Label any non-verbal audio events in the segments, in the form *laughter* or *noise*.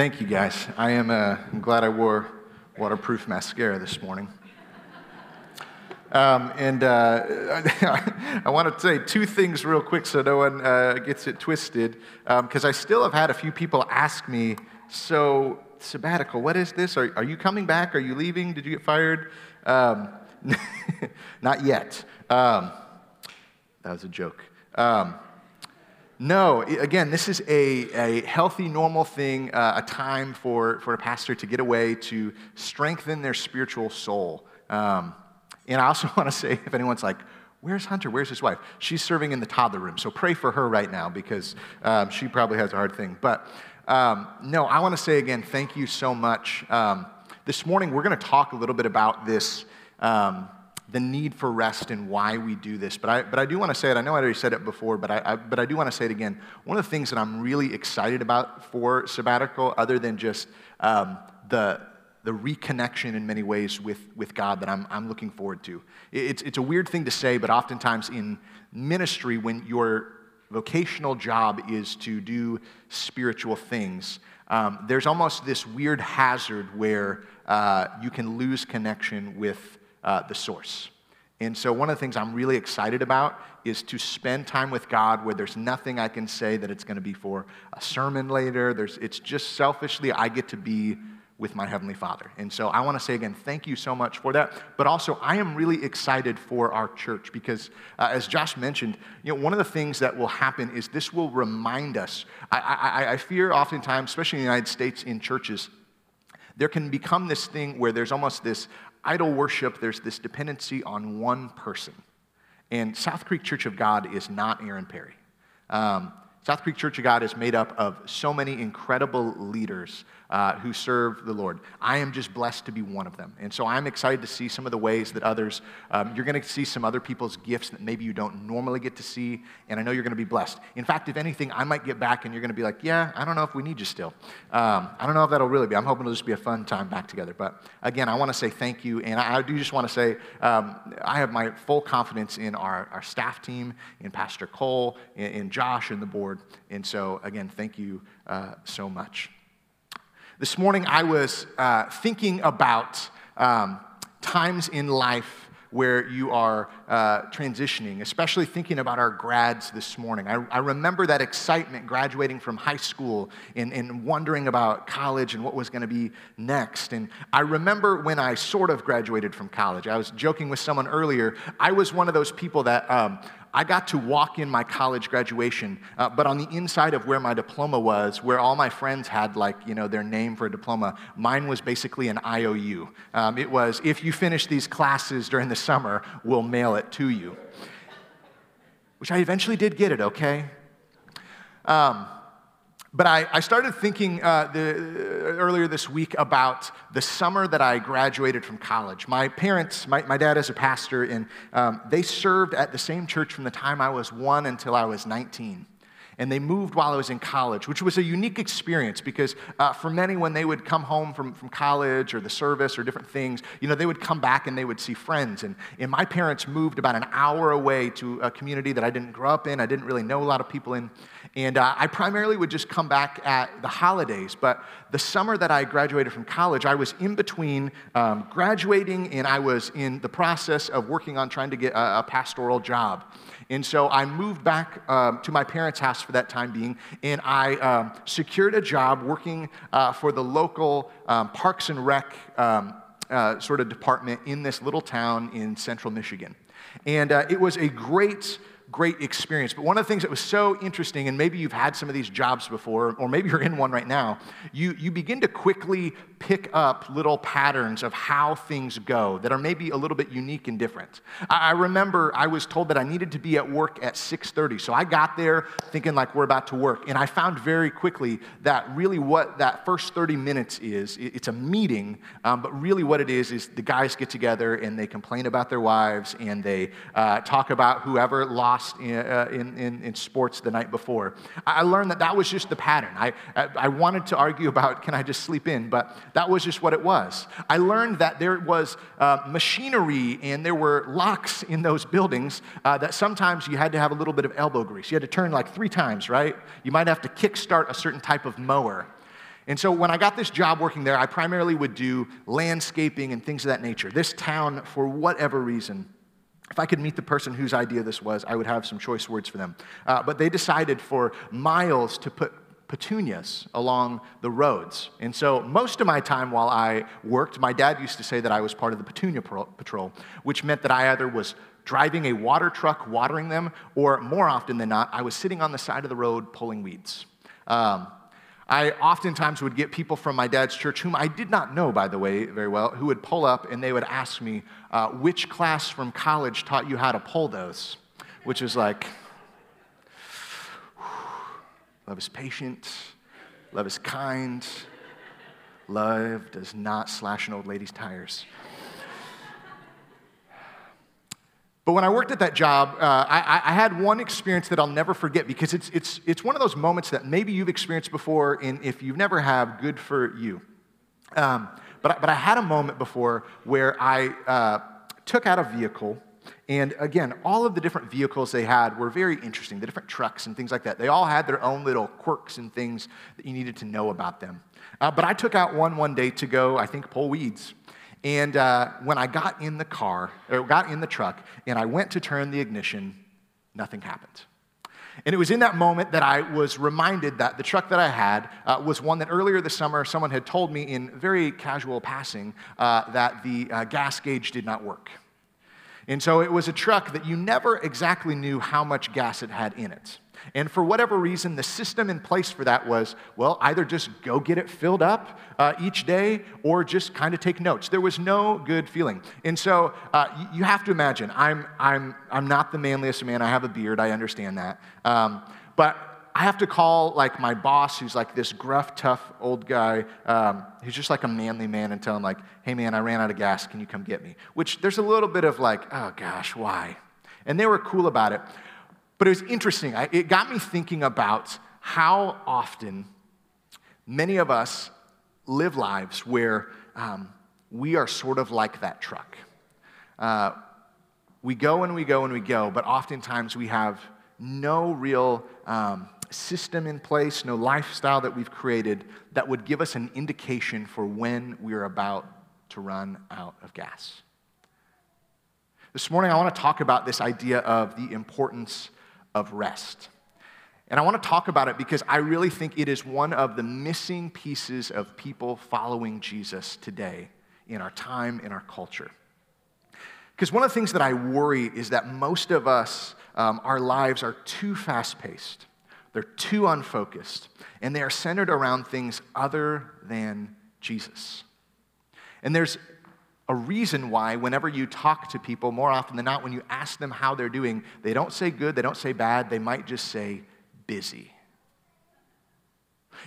Thank you, guys. I am uh, I'm glad I wore waterproof mascara this morning. Um, and uh, *laughs* I, want to say two things real quick so no one uh, gets it twisted, because um, I still have had a few people ask me, so sabbatical, what is this? Are, are you coming back? Are you leaving? Did you get fired? Um, *laughs* not yet. Um, that was a joke. No, again, this is a, a healthy, normal thing, uh, a time for, for a pastor to get away to strengthen their spiritual soul. Um, and I also *laughs* want to say, if anyone's like, Where's Hunter? Where's his wife? She's serving in the toddler room, so pray for her right now because um, she probably has a hard thing. But um, no, I want to say again, thank you so much. Um, this morning, we're going to talk a little bit about this um, the need for rest and why we do this. But I, but I do want to say it. I know I already said it before, but I, I, but I do want to say it again. One of the things that I'm really excited about for sabbatical, other than just um, the, the reconnection in many ways with, with God that I'm, I'm looking forward to. It's, it's a weird thing to say, but oftentimes in ministry, when your vocational job is to do spiritual things, um, there's almost this weird hazard where uh, you can lose connection with uh, the source. And so, one of the things I'm really excited about is to spend time with God where there's nothing I can say that it's going to be for a sermon later. There's, it's just selfishly, I get to be with my Heavenly Father. And so, I want to say again, thank you so much for that. But also, I am really excited for our church because, uh, as Josh mentioned, you know, one of the things that will happen is this will remind us. I, I, I fear oftentimes, especially in the United States in churches, there can become this thing where there's almost this idol worship, there's this dependency on one person. And South Creek Church of God is not Aaron Perry. Um, South Creek Church of God is made up of so many incredible leaders uh, who serve the Lord. I am just blessed to be one of them. And so I'm excited to see some of the ways that others, um, you're going to see some other people's gifts that maybe you don't normally get to see. And I know you're going to be blessed. In fact, if anything, I might get back and you're going to be like, yeah, I don't know if we need you still. Um, I don't know if that'll really be. I'm hoping it'll just be a fun time back together. But again, I want to say thank you. And I, I do just want to say um, I have my full confidence in our, our staff team, in Pastor Cole, in, in Josh, and the board. And so, again, thank you uh, so much. This morning, I was uh, thinking about um, times in life where you are uh, transitioning, especially thinking about our grads this morning. I, I remember that excitement graduating from high school and, and wondering about college and what was going to be next. And I remember when I sort of graduated from college. I was joking with someone earlier. I was one of those people that um, I got to walk in my college graduation, uh, but on the inside of where my diploma was, where all my friends had like, you know, their name for a diploma, mine was basically an IOU. Um, it was, if you finish these classes during the summer, we'll mail it to you. Which I eventually did get it, okay? Um, but I, I started thinking uh, the, uh, earlier this week about the summer that I graduated from college. My parents, my, my dad is a pastor, and um, they served at the same church from the time I was one until I was 19 and they moved while I was in college, which was a unique experience because uh, for many, when they would come home from, from college or the service or different things, you know, they would come back and they would see friends. And, and my parents moved about an hour away to a community that I didn't grow up in, I didn't really know a lot of people in. And uh, I primarily would just come back at the holidays. But the summer that I graduated from college, I was in between um, graduating and I was in the process of working on trying to get a, a pastoral job. And so I moved back um, to my parents' house for that time being, and I um, secured a job working uh, for the local um, Parks and Rec um, uh, sort of department in this little town in central Michigan. And uh, it was a great great experience. But one of the things that was so interesting, and maybe you've had some of these jobs before, or maybe you're in one right now, you, you begin to quickly pick up little patterns of how things go that are maybe a little bit unique and different. I, I remember I was told that I needed to be at work at 6:30. So I got there thinking like we're about to work. And I found very quickly that really what that first 30 minutes is, it's a meeting, um, but really what it is is the guys get together and they complain about their wives and they uh, talk about whoever lost in, uh, in, in, in, sports the night before. I learned that that was just the pattern. I, I wanted to argue about can I just sleep in, but that was just what it was. I learned that there was uh, machinery and there were locks in those buildings uh, that sometimes you had to have a little bit of elbow grease. You had to turn like three times, right? You might have to kickstart a certain type of mower. And so when I got this job working there, I primarily would do landscaping and things of that nature. This town, for whatever reason, if I could meet the person whose idea this was, I would have some choice words for them. Uh, but they decided for miles to put petunias along the roads. And so most of my time while I worked, my dad used to say that I was part of the petunia patrol, which meant that I either was driving a water truck watering them, or more often than not, I was sitting on the side of the road pulling weeds. Um, I oftentimes would get people from my dad's church, whom I did not know, by the way, very well, who would pull up and they would ask me, uh, which class from college taught you how to pull those? Which is like, love is patient, love is kind, love does not slash an old lady's tires. But when I worked at that job, uh, I, I, had one experience that I'll never forget because it's, it's, it's one of those moments that maybe you've experienced before, and if you've never have, good for you. Um, but, but I had a moment before where I uh, took out a vehicle, and again, all of the different vehicles they had were very interesting, the different trucks and things like that. They all had their own little quirks and things that you needed to know about them. Uh, but I took out one one day to go, I think, pull weeds. And uh, when I got in the car, or got in the truck, and I went to turn the ignition, nothing happened. And it was in that moment that I was reminded that the truck that I had uh, was one that earlier this summer someone had told me in very casual passing uh, that the uh, gas gauge did not work. And so it was a truck that you never exactly knew how much gas it had in it. And for whatever reason, the system in place for that was well, either just go get it filled up uh, each day or just kind of take notes. There was no good feeling. And so uh, you have to imagine, I'm, I'm, I'm not the manliest man. I have a beard, I understand that. Um, but I have to call like my boss, who's like this gruff, tough old guy, um, who's just like a manly man, and tell him like, "Hey man, I ran out of gas. Can you come get me?" Which there's a little bit of like, "Oh gosh, why?" And they were cool about it. But it was interesting. It got me thinking about how often many of us live lives where um, we are sort of like that truck. Uh, we go and we go and we go, but oftentimes we have no real um, system in place, no lifestyle that we've created that would give us an indication for when we're about to run out of gas. This morning, I want to talk about this idea of the importance of rest. And I want to talk about it because I really think it is one of the missing pieces of people following Jesus today in our time, in our culture. Because one of the things that I worry is that most of us, um, our lives are too fast paced, they're too unfocused, and they are centered around things other than Jesus. And there's a reason why, whenever you talk to people, more often than not, when you ask them how they're doing, they don't say good, they don't say bad, they might just say busy.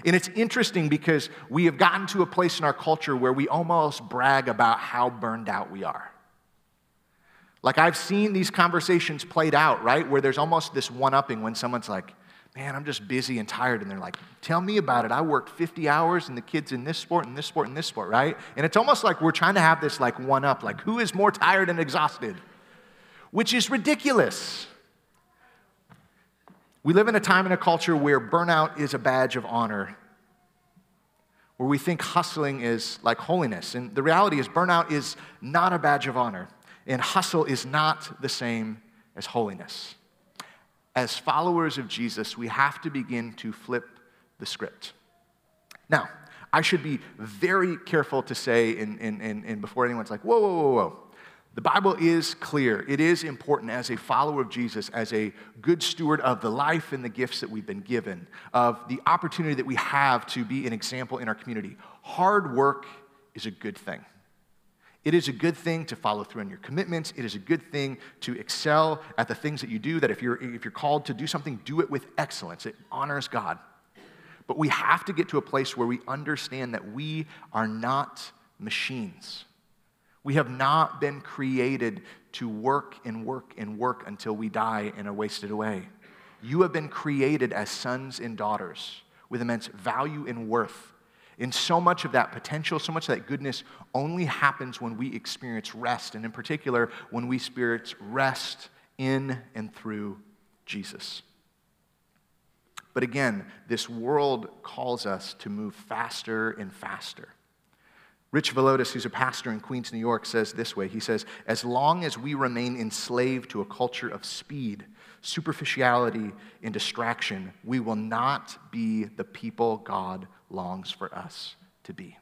And it's interesting because we have gotten to a place in our culture where we almost brag about how burned out we are. Like I've seen these conversations played out, right? Where there's almost this one upping when someone's like, man, I'm just busy and tired. And they're like, tell me about it. I worked 50 hours and the kids in this sport and this sport and this sport, right? And it's almost like we're trying to have this like one up, like who is more tired and exhausted? Which is ridiculous. We live in a time and a culture where burnout is a badge of honor, where we think hustling is like holiness. And the reality is, burnout is not a badge of honor, and hustle is not the same as holiness as followers of Jesus, we have to begin to flip the script. Now, I should be very careful to say, in, in, in, before anyone's like, whoa, whoa, whoa, whoa. The Bible is clear. It is important as a follower of Jesus, as a good steward of the life and the gifts that we've been given, of the opportunity that we have to be an example in our community. Hard work is a good thing. It is a good thing to follow through on your commitments. It is a good thing to excel at the things that you do, that if you're, if you're called to do something, do it with excellence. It honors God. But we have to get to a place where we understand that we are not machines. We have not been created to work and work and work until we die and are wasted away. You have been created as sons and daughters with immense value and worth and so much of that potential, so much of that goodness only happens when we experience rest, and in particular, when we experience rest in and through Jesus. But again, this world calls us to move faster and faster. Rich Villodas, who's a pastor in Queens, New York, says this way He says, As long as we remain enslaved to a culture of speed, superficiality, and distraction, we will not be the people God longs for us to be.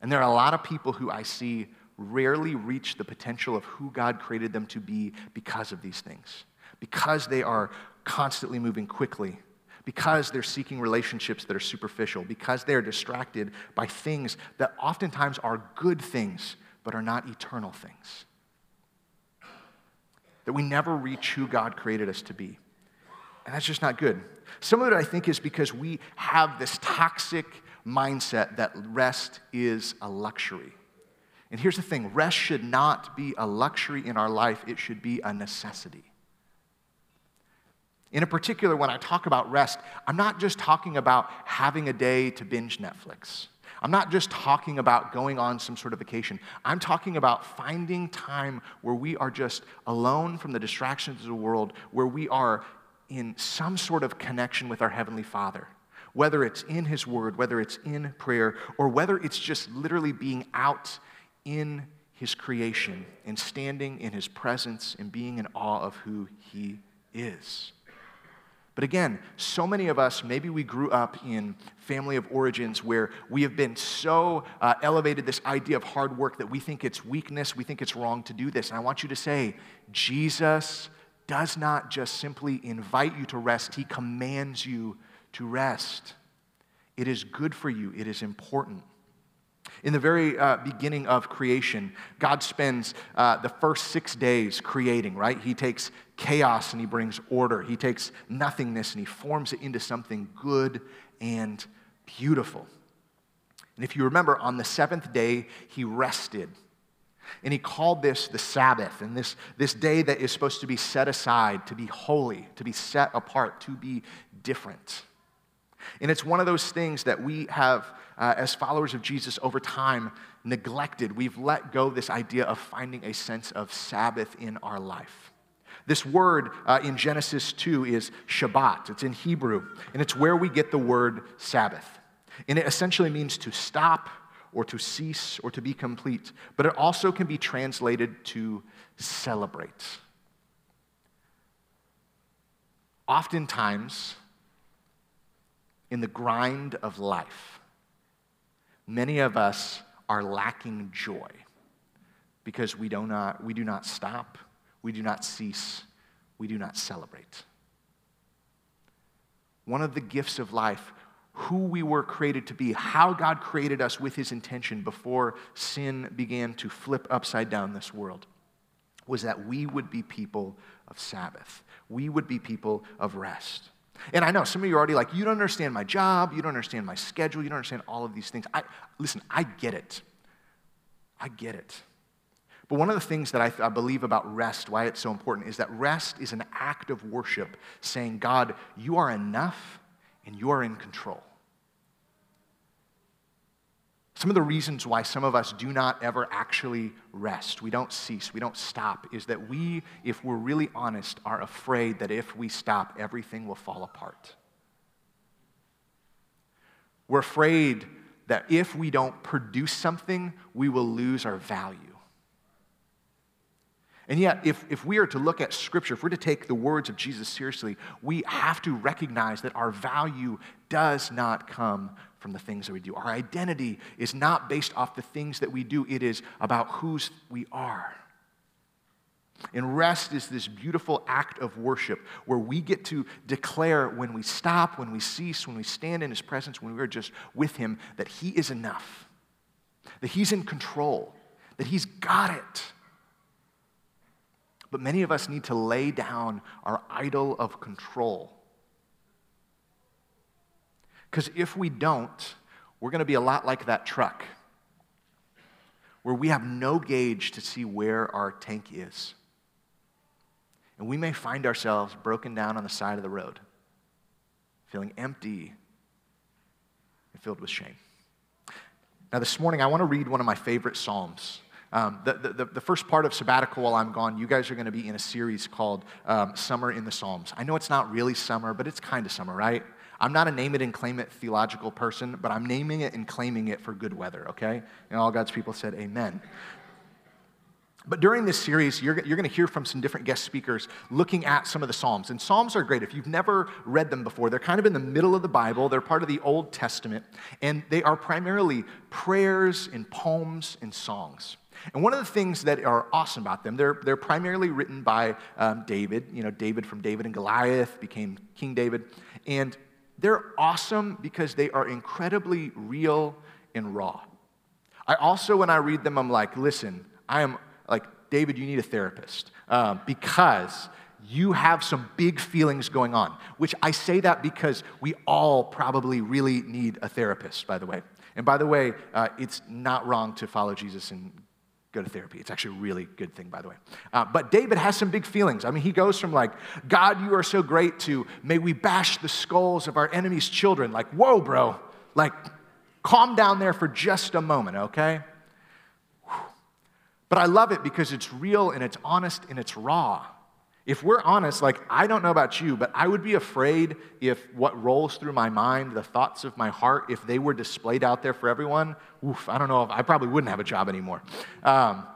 And there are a lot of people who I see rarely reach the potential of who God created them to be because of these things, because they are constantly moving quickly because they're seeking relationships that are superficial, because they're distracted by things that oftentimes are good things, but are not eternal things. That we never reach who God created us to be. And that's just not good. Some of it, I think, is because we have this toxic mindset that rest is a luxury. And here's the thing rest should not be a luxury in our life, it should be a necessity. In a particular, when I talk about rest, I'm not just talking about having a day to binge Netflix. I'm not just talking about going on some sort of vacation. I'm talking about finding time where we are just alone from the distractions of the world, where we are in some sort of connection with our Heavenly Father. Whether it's in His Word, whether it's in prayer, or whether it's just literally being out in His creation and standing in His presence and being in awe of who He is. But again, so many of us, maybe we grew up in family of origins where we have been so uh, elevated this idea of hard work that we think it's weakness, we think it's wrong to do this. And I want you to say, Jesus does not just simply invite you to rest, he commands you to rest. It is good for you, it is important. In the very uh, beginning of creation, God spends uh, the first six days creating, right? He takes chaos and he brings order. He takes nothingness and he forms it into something good and beautiful. And if you remember, on the seventh day, he rested. And he called this the Sabbath, and this, this day that is supposed to be set aside, to be holy, to be set apart, to be different. And it's one of those things that we have, uh, as followers of Jesus, over time neglected. We've let go this idea of finding a sense of Sabbath in our life. This word uh, in Genesis 2 is Shabbat. It's in Hebrew, and it's where we get the word Sabbath. And it essentially means to stop or to cease or to be complete, but it also can be translated to celebrate. Oftentimes, in the grind of life, many of us are lacking joy because we do not, we do not stop, we do not cease, we do not celebrate. One of the gifts of life, who we were created to be, how God created us with his intention before sin began to flip upside down this world, was that we would be people of Sabbath. We would be people of rest. And I know some of you are already like, you don't understand my job, you don't understand my schedule, you don't understand all of these things. I, listen, I get it. I get it. But one of the things that I, I, believe about rest, why it's so important, is that rest is an act of worship saying, God, you are enough and you are in control. Some of the reasons why some of us do not ever actually rest, we don't cease, we don't stop, is that we, if we're really honest, are afraid that if we stop, everything will fall apart. We're afraid that if we don't produce something, we will lose our value. And yet, if, if we are to look at Scripture, if we're to take the words of Jesus seriously, we have to recognize that our value does not come from the things that we do. Our identity is not based off the things that we do, it is about whose we are. And rest is this beautiful act of worship where we get to declare when we stop, when we cease, when we stand in His presence, when we are just with Him, that He is enough, that He's in control, that He's got it. But many of us need to lay down our idol of control because if we don't, we're going to be a lot like that truck where we have no gauge to see where our tank is. And we may find ourselves broken down on the side of the road, feeling empty and filled with shame. Now, this morning, I want to read one of my favorite Psalms. Um, the, the, the, first part of sabbatical while I'm gone, you guys are going to be in a series called um, Summer in the Psalms. I know it's not really summer, but it's kind of summer, right? I'm not a name it and claim it theological person, but I'm naming it and claiming it for good weather, okay? And all God's people said, Amen. But during this series, you're, you're going to hear from some different guest speakers looking at some of the Psalms. And Psalms are great. If you've never read them before, they're kind of in the middle of the Bible. They're part of the Old Testament. And they are primarily prayers and poems and songs. And one of the things that are awesome about them, they're, they're primarily written by um, David. You know, David from David and Goliath became King David. And they're awesome because they are incredibly real and raw. I also, when I read them, I'm like, listen, I am like, David, you need a therapist um, because you have some big feelings going on. Which I say that because we all probably really need a therapist, by the way. And by the way, uh, it's not wrong to follow Jesus and go to therapy. It's actually a really good thing, by the way. Uh, but David has some big feelings. I mean, he goes from like, God, you are so great, to may we bash the skulls of our enemies' children. Like, whoa, bro. Like, calm down there for just a moment, okay? But I love it because it's real and it's honest and it's raw. If we're honest, like, I don't know about you, but I would be afraid if what rolls through my mind, the thoughts of my heart, if they were displayed out there for everyone, oof, I don't know if I probably wouldn't have a job anymore. Um,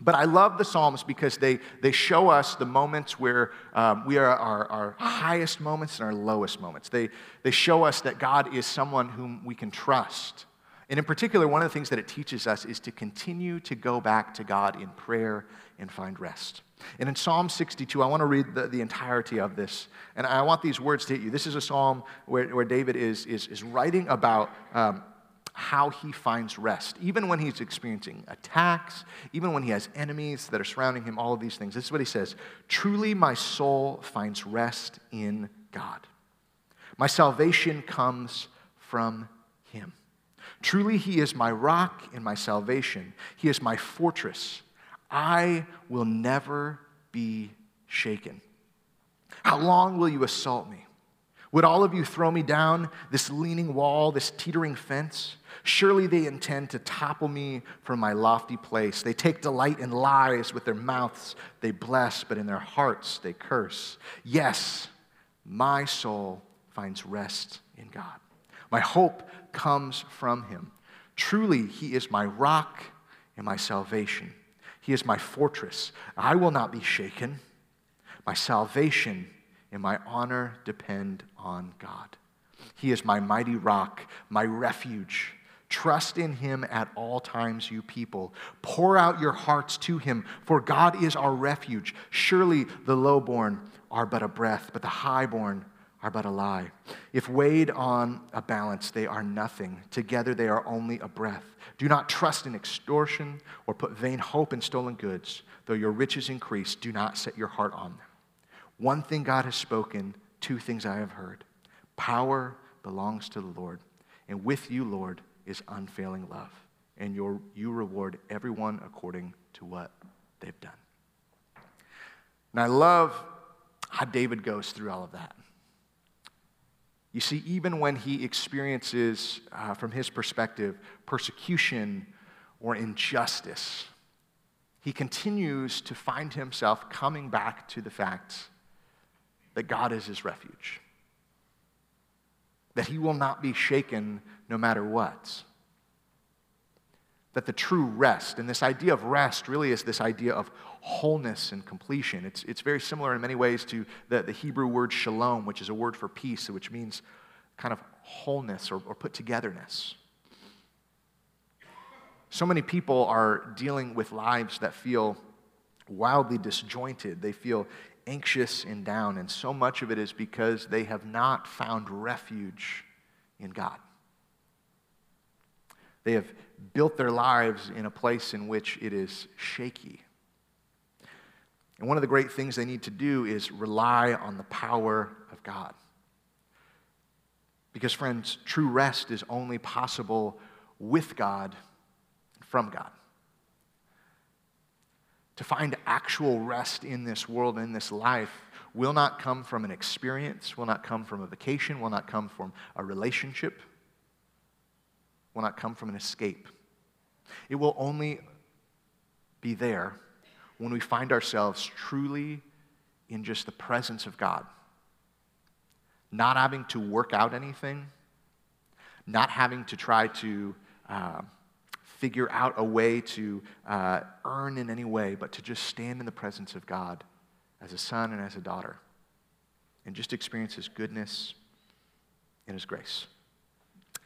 but I love the Psalms because they, they show us the moments where um, we are our, our highest moments and our lowest moments. They, they show us that God is someone whom we can trust. And in particular, one of the things that it teaches us is to continue to go back to God in prayer and find rest. And in Psalm 62, I want to read the, the entirety of this. And I want these words to hit you. This is a psalm where, where David is, is, is writing about um, how he finds rest, even when he's experiencing attacks, even when he has enemies that are surrounding him, all of these things. This is what he says Truly, my soul finds rest in God. My salvation comes from him. Truly, He is my rock and my salvation. He is my fortress. I will never be shaken. How long will you assault me? Would all of you throw me down this leaning wall, this teetering fence? Surely they intend to topple me from my lofty place. They take delight in lies with their mouths. They bless, but in their hearts they curse. Yes, my soul finds rest in God. My hope comes from him. Truly, he is my rock and my salvation. He is my fortress. I will not be shaken. My salvation and my honor depend on God. He is my mighty rock, my refuge. Trust in him at all times, you people. Pour out your hearts to him, for God is our refuge. Surely the lowborn are but a breath, but the highborn are but a lie. If weighed on a balance, they are nothing. Together, they are only a breath. Do not trust in extortion or put vain hope in stolen goods. Though your riches increase, do not set your heart on them. One thing God has spoken, two things I have heard. Power belongs to the Lord, and with you, Lord, is unfailing love. And your, you reward everyone according to what they've done. And I love how David goes through all of that. You see, even when he experiences, uh, from his perspective, persecution or injustice, he continues to find himself coming back to the fact that God is his refuge, that he will not be shaken no matter what. That the true rest, and this idea of rest really is this idea of wholeness and completion. It's, it's very similar in many ways to the, the Hebrew word shalom, which is a word for peace, which means kind of wholeness or, or put togetherness. So many people are dealing with lives that feel wildly disjointed. They feel anxious and down, and so much of it is because they have not found refuge in God. They have built their lives in a place in which it is shaky. And one of the great things they need to do is rely on the power of God. Because, friends, true rest is only possible with God, and from God. To find actual rest in this world, in this life, will not come from an experience, will not come from a vacation, will not come from a relationship, will not come from an escape. It will only be there when we find ourselves truly in just the presence of God. Not having to work out anything, not having to try to uh, figure out a way to uh, earn in any way, but to just stand in the presence of God as a son and as a daughter and just experience His goodness and His grace.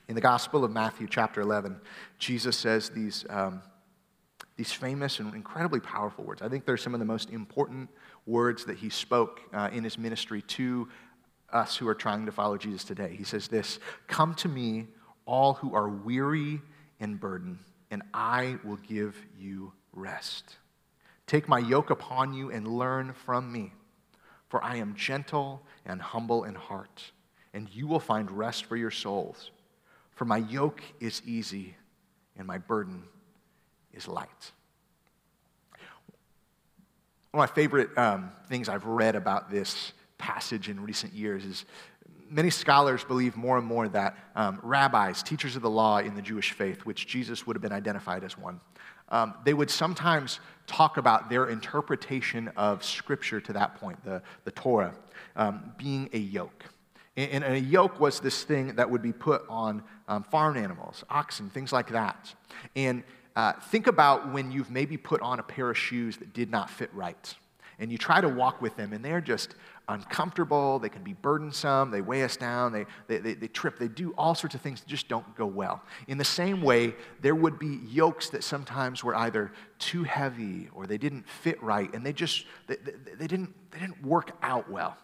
In the Gospel of Matthew, chapter 11, Jesus says these, um, these famous and incredibly powerful words. I think they're some of the most important words that he spoke uh, in his ministry to us who are trying to follow Jesus today. He says this Come to me, all who are weary and burdened, and I will give you rest. Take my yoke upon you and learn from me, for I am gentle and humble in heart, and you will find rest for your souls. For my yoke is easy and my burden is light. One of my favorite um, things I've read about this passage in recent years is many scholars believe more and more that um, rabbis, teachers of the law in the Jewish faith, which Jesus would have been identified as one, um, they would sometimes talk about their interpretation of Scripture to that point, the, the Torah, um, being a yoke. And, and, a yoke was this thing that would be put on um, farm animals, oxen, things like that. And uh, think about when you've maybe put on a pair of shoes that did not fit right. And you try to walk with them, and they're just uncomfortable. They can be burdensome. They weigh us down. They, they, they, they trip. They do all sorts of things that just don't go well. In the same way, there would be yokes that sometimes were either too heavy or they didn't fit right, and they just they, they, they didn't, they didn't work out well.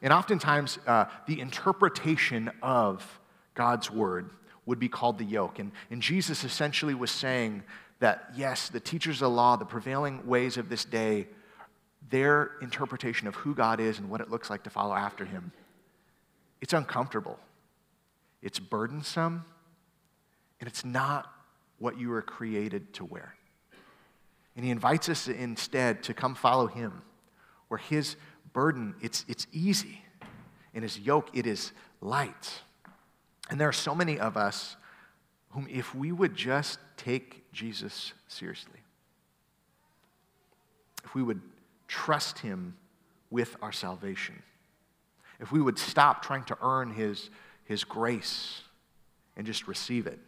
And oftentimes, uh, the interpretation of God's word would be called the yoke. And, and Jesus essentially was saying that, yes, the teachers of the law, the prevailing ways of this day, their interpretation of who God is and what it looks like to follow after him, it's uncomfortable, it's burdensome, and it's not what you were created to wear. And he invites us instead to come follow him, where his burden, it's, it's easy, and his yoke, it is light. And there are so many of us whom, if we would just take Jesus seriously, if we would trust him with our salvation, if we would stop trying to earn his, his grace and just receive it,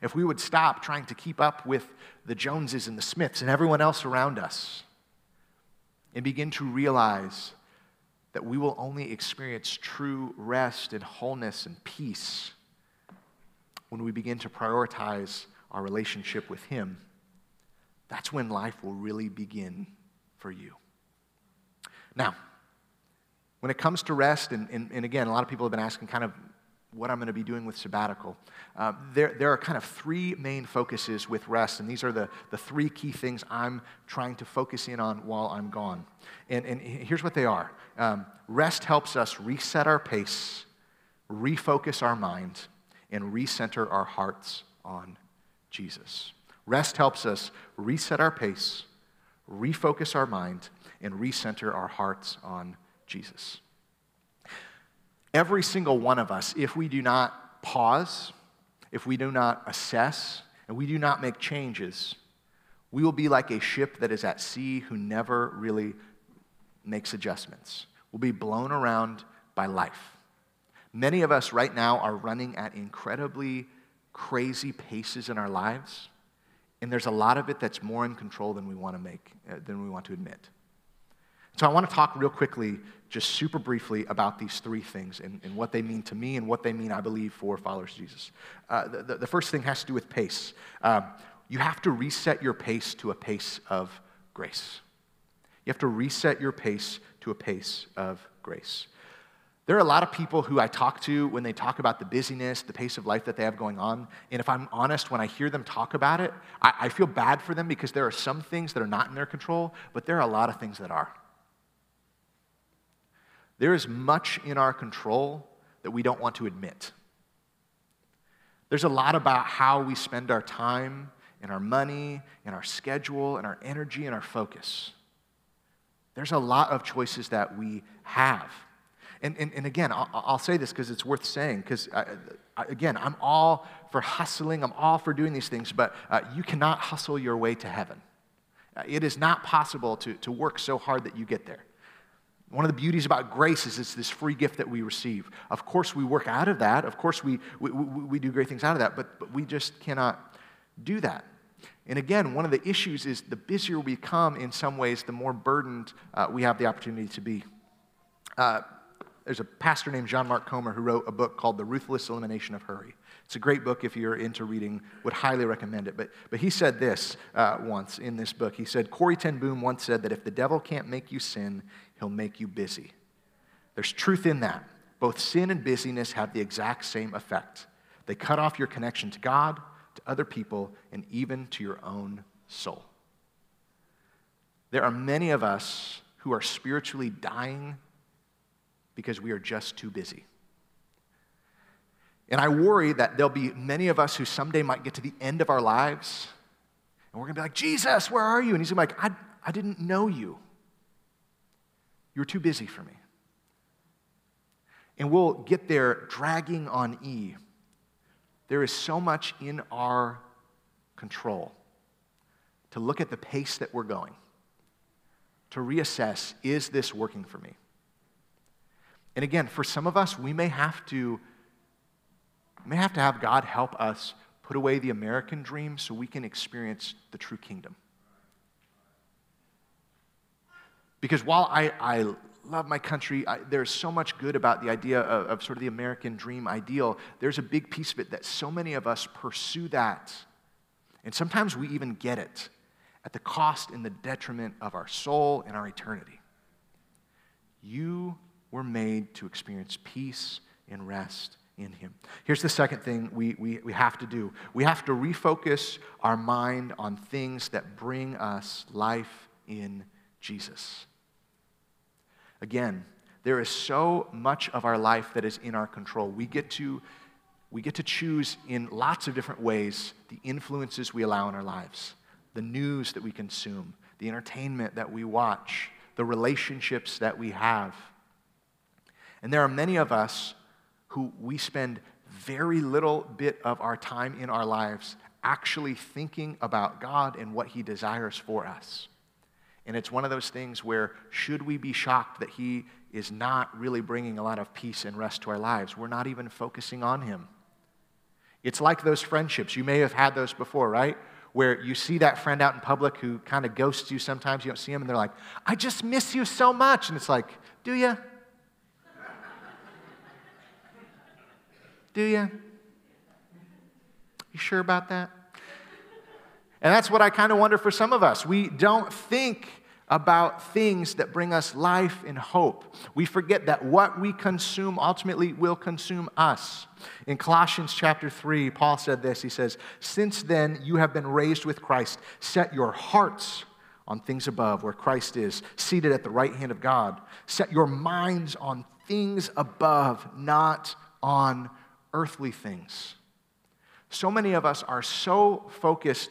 if we would stop trying to keep up with the Joneses and the Smiths and everyone else around us and begin to realize that we will only experience true rest and wholeness and peace when we begin to prioritize our relationship with Him. That's when life will really begin for you. Now, when it comes to rest, and, and, and again, a lot of people have been asking kind of what I'm going to be doing with sabbatical. Uh, there, there are kind of three main focuses with rest, and these are the, the three key things I'm trying to focus in on while I'm gone. And, and here's what they are um, rest helps us reset our pace, refocus our mind, and recenter our hearts on Jesus. Rest helps us reset our pace, refocus our mind, and recenter our hearts on Jesus. Every single one of us, if we do not pause, if we do not assess, and we do not make changes, we will be like a ship that is at sea who never really makes adjustments. We'll be blown around by life. Many of us right now are running at incredibly crazy paces in our lives, and there's a lot of it that's more in control than we want to make, uh, than we want to admit. So I want to talk real quickly, just super briefly, about these three things and, and what they mean to me and what they mean, I believe, for followers of Jesus. Uh, the, the, first thing has to do with pace. Uh, you have to reset your pace to a pace of grace. You have to reset your pace to a pace of grace. There are a lot of people who I talk to when they talk about the busyness, the pace of life that they have going on. And if I'm honest, when I hear them talk about it, I, I feel bad for them because there are some things that are not in their control, but there are a lot of things that are. There is much in our control that we don't want to admit. There's a lot about how we spend our time and our money and our schedule and our energy and our focus. There's a lot of choices that we have. And, and, and again, I'll, I'll say this because it's worth saying, because again, I'm all for hustling, I'm all for doing these things, but uh, you cannot hustle your way to heaven. Uh, it is not possible to, to work so hard that you get there. One of the beauties about grace is it's this free gift that we receive. Of course, we work out of that. Of course, we, we, we do great things out of that, but, but we just cannot do that. And again, one of the issues is the busier we come, in some ways, the more burdened uh, we have the opportunity to be. Uh, there's a pastor named John Mark Comer who wrote a book called The Ruthless Elimination of Hurry. It's a great book if you're into reading, would highly recommend it. But, but he said this uh, once in this book. He said, Corrie ten Boom once said that if the devil can't make you sin, he'll make you busy. There's truth in that. Both sin and busyness have the exact same effect. They cut off your connection to God, to other people, and even to your own soul. There are many of us who are spiritually dying because we are just too busy. And I worry that there'll be many of us who someday might get to the end of our lives and we're going to be like, Jesus, where are you? And he's going to be like, I, I didn't know you. You were too busy for me. And we'll get there dragging on E. There is so much in our control to look at the pace that we're going, to reassess is this working for me? And again, for some of us, we may have to, may have to have God help us put away the American dream so we can experience the true kingdom. Because while I, I love my country, I, there's so much good about the idea of, of sort of the American dream ideal. There's a big piece of it that so many of us pursue that. And sometimes we even get it at the cost and the detriment of our soul and our eternity. You were made to experience peace and rest in Him. Here's the second thing we, we, we have to do we have to refocus our mind on things that bring us life in Jesus. Again, there is so much of our life that is in our control. We get to, we get to choose in lots of different ways the influences we allow in our lives, the news that we consume, the entertainment that we watch, the relationships that we have. And there are many of us who we spend very little bit of our time in our lives actually thinking about God and what He desires for us. And it's one of those things where, should we be shocked that He is not really bringing a lot of peace and rest to our lives? We're not even focusing on Him. It's like those friendships. You may have had those before, right? Where you see that friend out in public who kind of ghosts you sometimes, you don't see them, and they're like, I just miss you so much. And it's like, do you? Do you? You sure about that? And that's what I kind of wonder for some of us. We don't think about things that bring us life and hope. We forget that what we consume ultimately will consume us. In Colossians chapter 3, Paul said this He says, Since then you have been raised with Christ, set your hearts on things above, where Christ is, seated at the right hand of God. Set your minds on things above, not on earthly things. So many of us are so focused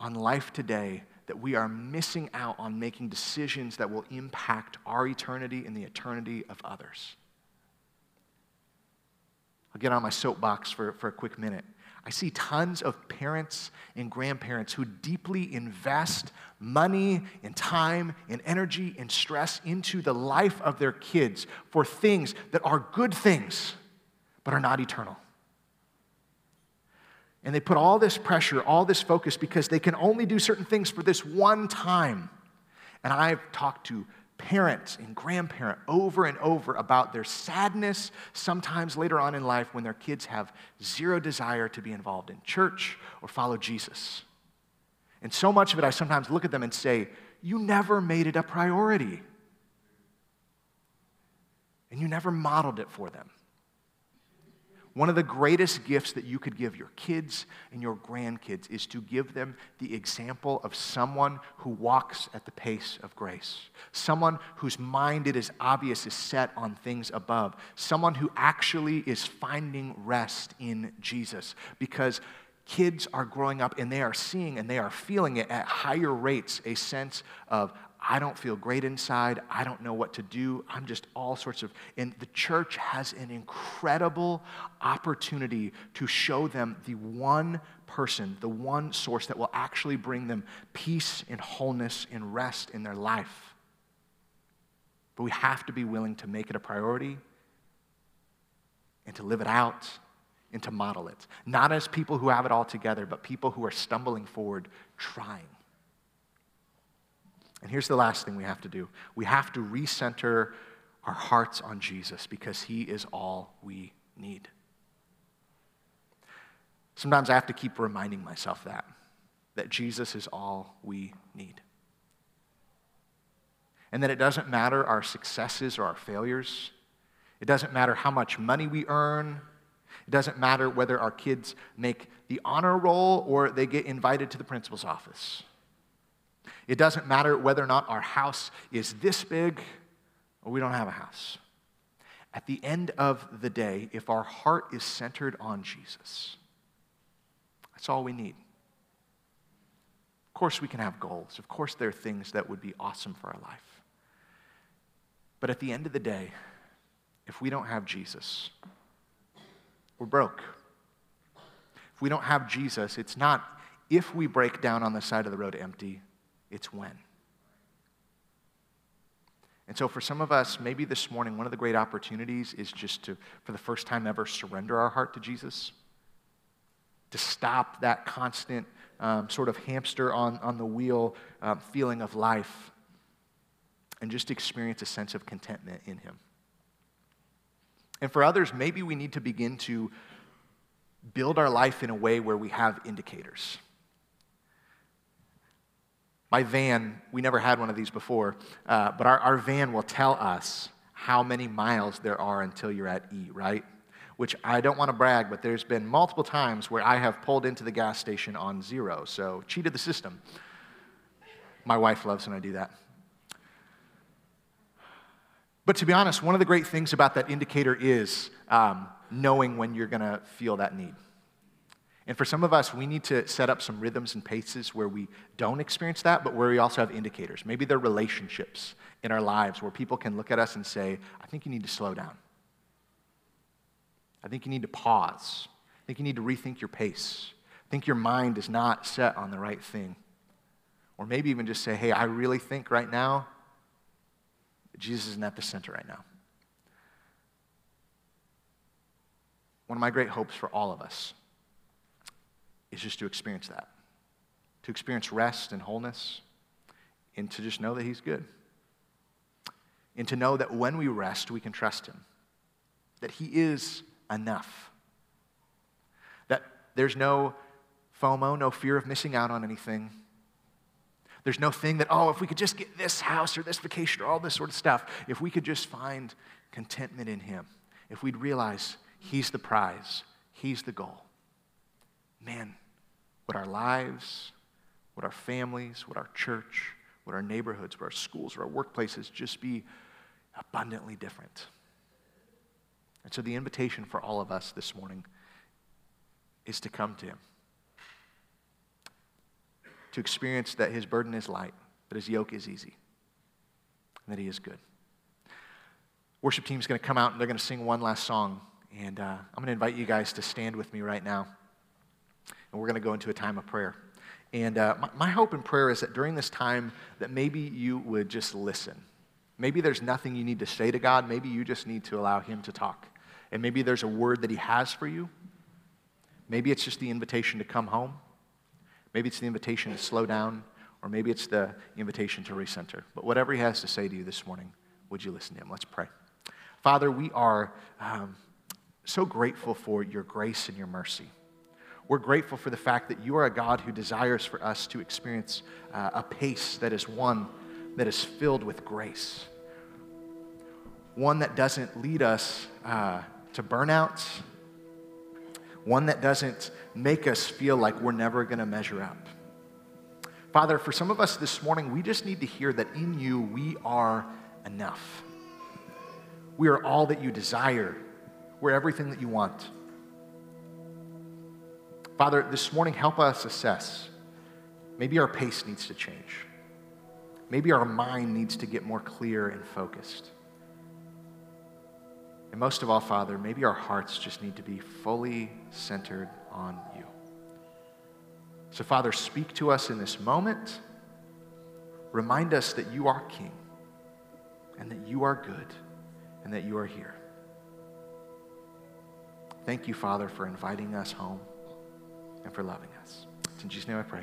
on life today that we are missing out on making decisions that will impact our eternity and the eternity of others. I'll get on my soapbox for, for a quick minute. I see tons of parents and grandparents who deeply invest money and time and energy and stress into the life of their kids for things that are good things but are not eternal. And they put all this pressure, all this focus, because they can only do certain things for this one time. And I've talked to parents and grandparents over and over about their sadness sometimes later on in life when their kids have zero desire to be involved in church or follow Jesus. And so much of it, I sometimes look at them and say, You never made it a priority. And you never modeled it for them. One of the greatest gifts that you could give your kids and your grandkids is to give them the example of someone who walks at the pace of grace, someone whose mind, it is obvious, is set on things above, someone who actually is finding rest in Jesus. Because kids are growing up and they are seeing and they are feeling it at higher rates a sense of I don't feel great inside. I don't know what to do. I'm just all sorts of. And the church has an incredible opportunity to show them the one person, the one source that will actually bring them peace and wholeness and rest in their life. But we have to be willing to make it a priority and to live it out and to model it. Not as people who have it all together, but people who are stumbling forward, trying. And here's the last thing we have to do we have to recenter our hearts on Jesus because he is all we need. Sometimes I have to keep reminding myself that, that Jesus is all we need. And that it doesn't matter our successes or our failures. It doesn't matter how much money we earn. It doesn't matter whether our kids make the honor roll or they get invited to the principal's office. It doesn't matter whether or not our house is this big or we don't have a house. At the end of the day, if our heart is centered on Jesus, that's all we need. Of course, we can have goals. Of course, there are things that would be awesome for our life. But at the end of the day, if we don't have Jesus, we're broke. If we don't have Jesus, it's not if we break down on the side of the road empty, it's when. And so, for some of us, maybe this morning, one of the great opportunities is just to, for the first time ever, surrender our heart to Jesus, to stop that constant um, sort of hamster on, on the wheel um, feeling of life, and just experience a sense of contentment in Him. And for others, maybe we need to begin to build our life in a way where we have indicators. My van, we never had one of these before, uh, but our, our van will tell us how many miles there are until you're at E, right? Which I don't want to brag, but there's been multiple times where I have pulled into the gas station on zero, so cheated the system. My wife loves when I do that. But to be honest, one of the great things about that indicator is um, knowing when you're going to feel that need. And for some of us, we need to set up some rhythms and paces where we don't experience that, but where we also have indicators. Maybe they're relationships in our lives where people can look at us and say, I think you need to slow down. I think you need to pause. I think you need to rethink your pace. I think your mind is not set on the right thing. Or maybe even just say, hey, I really think right now Jesus isn't at the center right now. One of my great hopes for all of us is just to experience that, to experience rest and wholeness, and to just know that He's good. And to know that when we rest, we can trust Him, that He is enough, that there's no FOMO, no fear of missing out on anything. There's no thing that, oh, if we could just get this house or this vacation or all this sort of stuff, if we could just find contentment in Him, if we'd realize He's the prize, He's the goal, man, would our lives, would our families, would our church, would our neighborhoods, would our schools, would our workplaces just be abundantly different? And so the invitation for all of us this morning is to come to Him, to experience that His burden is light, that His yoke is easy, and that He is good. Worship team is going to come out and they're going to sing one last song. And uh, I'm going to invite you guys to stand with me right now and we're going to go into a time of prayer. And uh, my, my hope and prayer is that during this time that maybe you would just listen. Maybe there's nothing you need to say to God. Maybe you just need to allow Him to talk. And maybe there's a word that He has for you. Maybe it's just the invitation to come home. Maybe it's the invitation to slow down. Or maybe it's the invitation to recenter. But whatever He has to say to you this morning, would you listen to Him? Let's pray. Father, we are um, so grateful for your grace and your mercy. We're grateful for the fact that you are a God who desires for us to experience uh, a pace that is one that is filled with grace, one that doesn't lead us uh, to burnouts, one that doesn't make us feel like we're never going to measure up. Father, for some of us this morning, we just need to hear that in you we are enough. We are all that you desire. We're everything that you want. Father, this morning, help us assess. Maybe our pace needs to change. Maybe our mind needs to get more clear and focused. And most of all, Father, maybe our hearts just need to be fully centered on you. So, Father, speak to us in this moment. Remind us that you are King and that you are good and that you are here. Thank you, Father, for inviting us home and for loving us. It's in Jesus' name I pray.